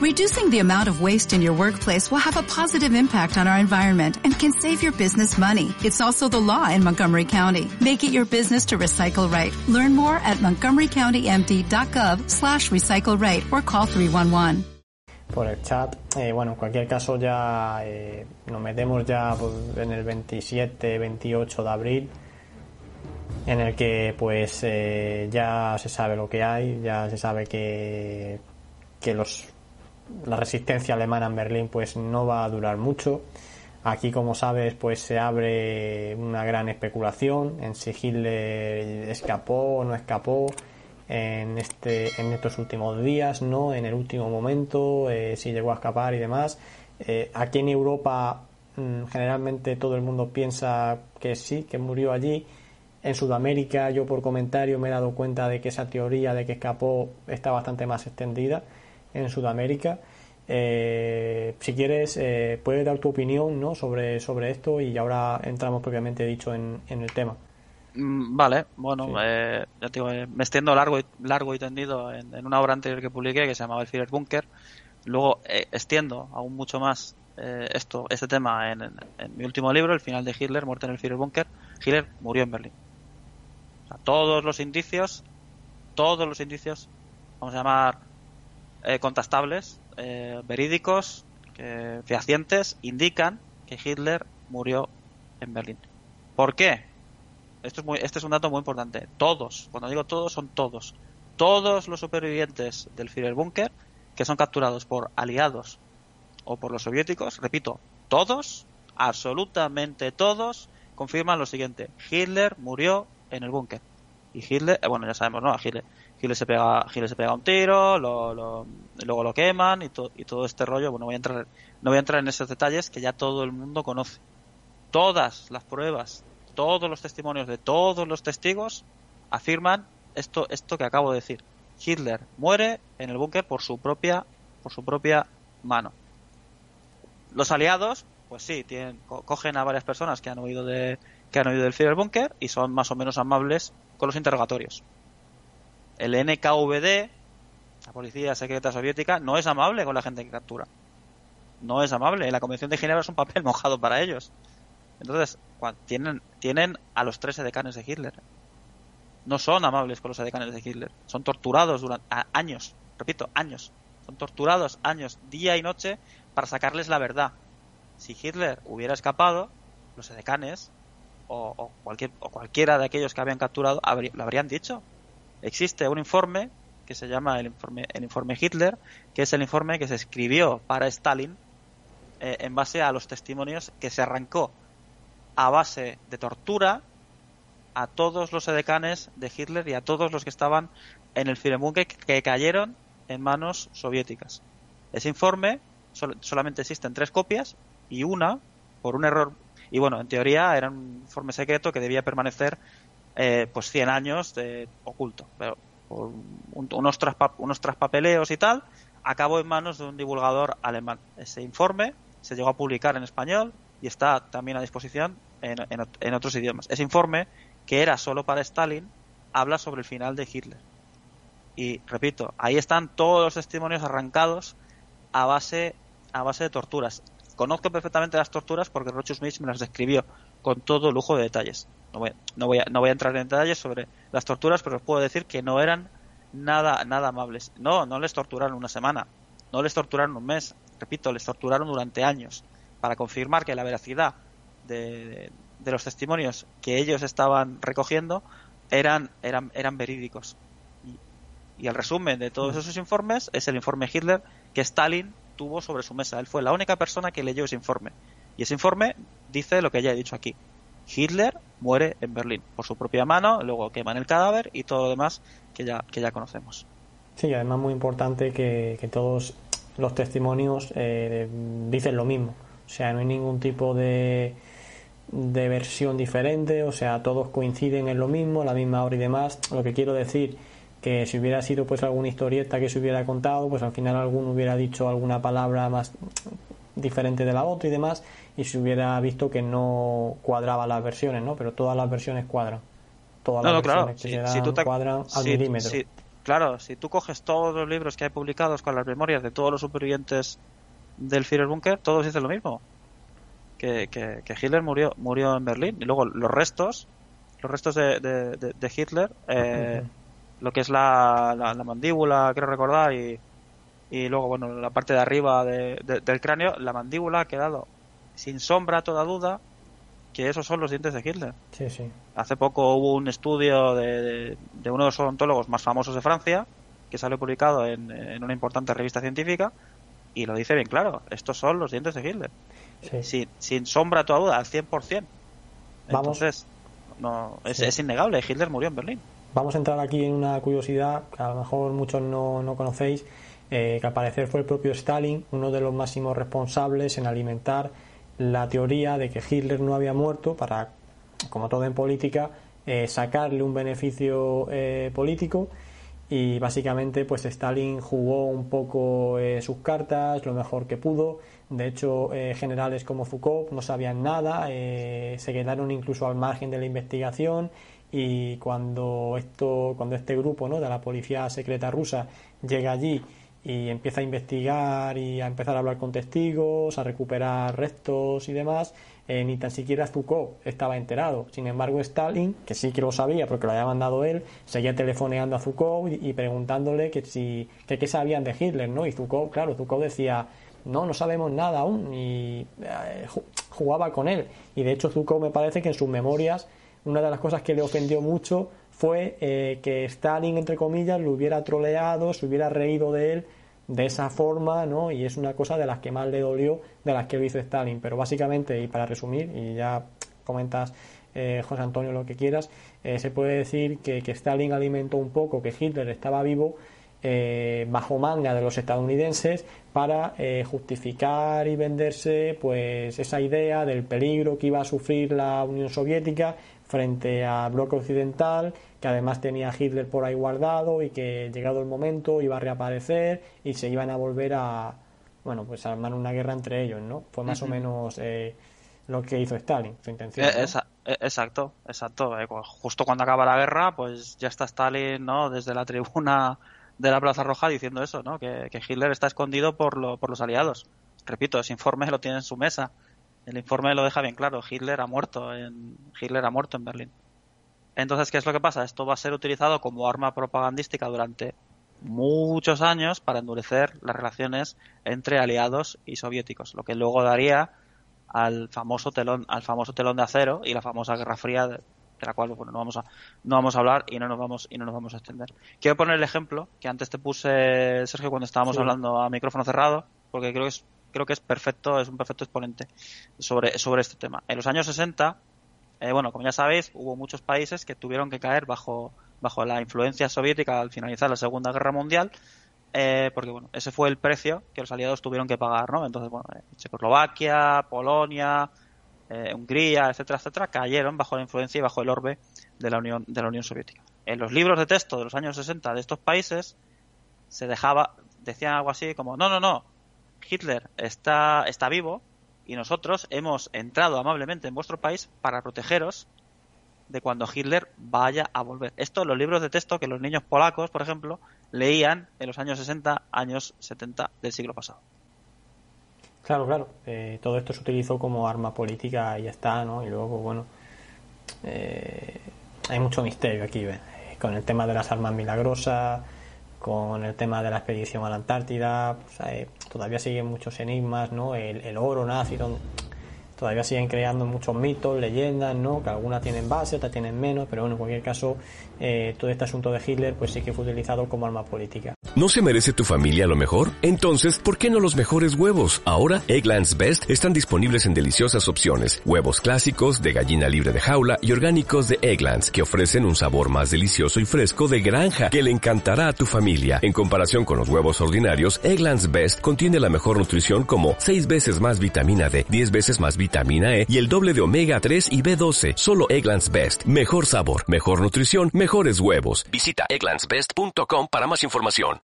Reducing the amount of waste in your workplace will have a positive impact on our environment and can save your business money. It's also the law in Montgomery County. Make it your business to recycle right. Learn more at montgomerycountymd.gov slash recycle right or call 311. Por el chat, eh, bueno, en cualquier caso ya eh, nos metemos ya en el 27, 28 de abril en el que pues eh, ya se sabe lo que hay, ya se sabe que, que los, la resistencia alemana en Berlín pues no va a durar mucho. Aquí, como sabes, pues se abre una gran especulación en si Hitler escapó o no escapó en este en estos últimos días, no, en el último momento, eh, si llegó a escapar y demás. Eh, aquí en Europa mm, generalmente todo el mundo piensa que sí, que murió allí en Sudamérica, yo por comentario me he dado cuenta de que esa teoría de que escapó está bastante más extendida en Sudamérica. Eh, si quieres, eh, puedes dar tu opinión ¿no? sobre, sobre esto y ahora entramos propiamente dicho en, el tema. Mm, vale, bueno, eh, ya te digo, me extiendo largo y, largo y tendido en, una obra anterior que publiqué que se llamaba El Führer Bunker. Luego extiendo aún mucho más esto, este tema en, en, mi último libro, El final de Hitler, Muerte en el Führer Bunker. Hitler murió en Berlín todos los indicios, todos los indicios, vamos a llamar eh, contrastables, eh, verídicos, fehacientes, indican que Hitler murió en Berlín. ¿Por qué? Esto es muy, este es un dato muy importante. Todos, cuando digo todos, son todos. Todos los supervivientes del Führerbunker que son capturados por aliados o por los soviéticos, repito, todos, absolutamente todos, confirman lo siguiente. Hitler murió en el búnker. Y Hitler, eh, bueno, ya sabemos, ¿no? A Hitler, se pega, Hitler se pega un tiro, lo, luego lo queman y, y todo este rollo. Bueno, voy a entrar, no voy a entrar en esos detalles que ya todo el mundo conoce. Todas las pruebas, todos los testimonios de todos los testigos afirman esto, esto que acabo de decir. Hitler muere en el búnker por su propia, por su propia mano. Los aliados, pues sí, tienen, cogen a varias personas que han oído de, que han oído del Führerbunker y son más o menos amables con los interrogatorios. El NKVD, la Policía Secreta Soviética, no es amable con la gente que captura. No es amable. La Convención de Ginebra es un papel mojado para ellos. Entonces, tienen, tienen a los tres edecanes de Hitler. No son amables con los edecanes de Hitler. Son torturados durante años. Repito, años. Son torturados años, día y noche, para sacarles la verdad. Si Hitler hubiera escapado, los edecanes o, cualquier, o cualquiera de aquellos que habían capturado lo habrían dicho. Existe un informe que se llama el informe, el informe Hitler, que es el informe que se escribió para Stalin eh, en base a los testimonios que se arrancó a base de tortura a todos los edecanes de Hitler y a todos los que estaban en el Führerbunker que cayeron en manos soviéticas. Ese informe solamente existen tres copias y una, por un error y bueno, en teoría era un informe secreto que debía permanecer eh, pues 100 años de oculto. Pero por unos, unos traspapeleos y tal, acabó en manos de un divulgador alemán. Ese informe se llegó a publicar en español y está también a disposición en, en, otros idiomas. Ese informe, que era solo para Stalin, habla sobre el final de Hitler. Y repito, ahí están todos los testimonios arrancados a base, a base de torturas. Conozco perfectamente las torturas porque Rochus Smith me las describió con todo lujo de detalles. No voy, no voy, a, no voy a entrar en detalles sobre las torturas, pero os puedo decir que no eran nada, nada amables. No, no les torturaron una semana, no les torturaron un mes, repito, les torturaron durante años para confirmar que la veracidad de, los testimonios que ellos estaban recogiendo eran, eran, eran verídicos. Y, y el resumen de todos esos informes es el informe Hitler que Stalin tuvo sobre su mesa. Él fue la única persona que leyó ese informe. Y ese informe dice lo que ya he dicho aquí. Hitler muere en Berlín por su propia mano, luego queman el cadáver y todo lo demás que ya, que ya conocemos. Sí, además muy importante que, todos los testimonios eh, dicen lo mismo. O sea, no hay ningún tipo de, de versión diferente, o sea, todos coinciden en lo mismo, la misma hora y demás. Lo que quiero decir que si hubiera sido pues alguna historieta que se hubiera contado, pues al final alguno hubiera dicho alguna palabra más diferente de la otra y demás, y se hubiera visto que no cuadraba las versiones, ¿no? Pero todas las versiones cuadran. Todas las versiones que se dan cuadran al milímetro. claro, si tú coges todos los libros que hay publicados con las memorias de todos los supervivientes del Führerbunker, todos dicen lo mismo. Que, que, Hitler murió, murió en Berlín. Y luego los restos, los restos de, de, Hitler, eh, lo que es la, la, mandíbula, quiero recordar, y, y luego, bueno, la parte de arriba del cráneo, la mandíbula ha quedado sin sombra toda duda que esos son los dientes de Hitler. Sí, sí. Hace poco hubo un estudio de, de, uno de los odontólogos más famosos de Francia que salió publicado en, una importante revista científica y lo dice bien claro, estos son los dientes de Hitler. Sin, sin sombra toda duda, al 100%. Entonces, no, es, es, innegable, Hitler murió en Berlín. Vamos a entrar aquí en una curiosidad que a lo mejor muchos no, no conocéis, eh, que al parecer fue el propio Stalin uno de los máximos responsables en alimentar la teoría de que Hitler no había muerto para, como todo en política, eh, sacarle un beneficio eh, político. Y básicamente pues Stalin jugó un poco sus cartas lo mejor que pudo. De hecho generales como Foucault no sabían nada se quedaron incluso al margen de la investigación y cuando esto cuando este grupo ¿no? de la policía secreta rusa llega allí y empieza a investigar y a empezar a hablar con testigos, a recuperar restos y demás, eh, ni tan siquiera Foucault estaba enterado. Sin embargo, Stalin, que sí que lo sabía porque lo había mandado él, seguía telefoneando a Foucault y, preguntándole que si que qué sabían de Hitler, ¿no? Y Foucault, claro, Foucault decía, no, no sabemos nada aún, y eh, jugaba con él. Y de hecho, Foucault me parece que en sus memorias, una de las cosas que le ofendió mucho fue eh, que Stalin, entre comillas, lo hubiera troleado, se hubiera reído de él de esa forma, ¿no? Y es una cosa de las que más le dolió de las que lo hizo Stalin. Pero básicamente, y para resumir, y ya comentas, eh, José Antonio, lo que quieras, eh, se puede decir que, que, Stalin alimentó un poco que Hitler estaba vivo bajo manga de los estadounidenses para justificar y venderse pues esa idea del peligro que iba a sufrir la Unión Soviética frente al bloque occidental, que además tenía a Hitler por ahí guardado y que llegado el momento iba a reaparecer y se iban a volver a, bueno, pues a armar una guerra entre ellos, ¿no? Fue más o menos eh, lo que hizo Stalin, su intención. Eh, eh, exacto, exacto. Justo cuando acaba la guerra, pues ya está Stalin, ¿no? Desde la tribuna de la Plaza Roja diciendo eso, ¿no? Que, Hitler está escondido por, lo, por los aliados. Repito, ese informe lo tiene en su mesa el informe lo deja bien claro, Hitler ha muerto en Hitler ha muerto en Berlín. Entonces, ¿qué es lo que pasa? Esto va a ser utilizado como arma propagandística durante muchos años para endurecer las relaciones entre aliados y soviéticos, lo que luego daría al famoso telón, al famoso telón de acero y la famosa Guerra Fría de, la cual no vamos a no vamos a hablar y no nos vamos y no nos vamos a extender. Quiero poner el ejemplo que antes te puse Sergio cuando estábamos hablando a micrófono cerrado, porque creo que es creo que es perfecto, es un perfecto exponente sobre, sobre este tema. En los años 60, eh, bueno, como ya sabéis, hubo muchos países que tuvieron que caer bajo, bajo la influencia soviética al finalizar la Segunda Guerra Mundial, eh, porque bueno, ese fue el precio que los aliados tuvieron que pagar, ¿no? Entonces, bueno, eh, Checoslovaquia, Polonia, Hungría, etcétera, etcétera, cayeron bajo la influencia y bajo el orbe de la Unión, de la Unión Soviética. En los libros de texto de los años 60 de estos países se dejaba, decían algo así como, no, no, no, Hitler está, está vivo y nosotros hemos entrado amablemente en vuestro país para protegeros de cuando Hitler vaya a volver. Esto los libros de texto que los niños polacos, por ejemplo, leían en los años 60, años 70 del siglo pasado. Claro, claro. Eh, todo esto se utilizó como arma política y ya está, ¿no? Y luego, pues, bueno, eh, hay mucho misterio aquí, ¿ves? Con el tema de las armas milagrosas, con el tema de la expedición a la Antártida, pues, eh, todavía siguen muchos enigmas, ¿no? El, el oro nazi, todavía siguen creando muchos mitos, leyendas, ¿no? Que algunas tienen base, otras tienen menos, pero bueno, en cualquier caso, eh, todo este asunto de Hitler, pues sí que fue utilizado como arma política. ¿No se merece tu familia lo mejor? Entonces, ¿por qué no los mejores huevos? Ahora, Egglands Best están disponibles en deliciosas opciones. Huevos clásicos, de gallina libre de jaula y orgánicos de Egglands, que ofrecen un sabor más delicioso y fresco de granja, que le encantará a tu familia. En comparación con los huevos ordinarios, Egglands Best contiene la mejor nutrición como 6 veces más vitamina D, 10 veces más vitamina E y el doble de omega 3 y B12. Solo Egglands Best. Mejor sabor, mejor nutrición, mejores huevos. Visita egglandsbest.com para más información.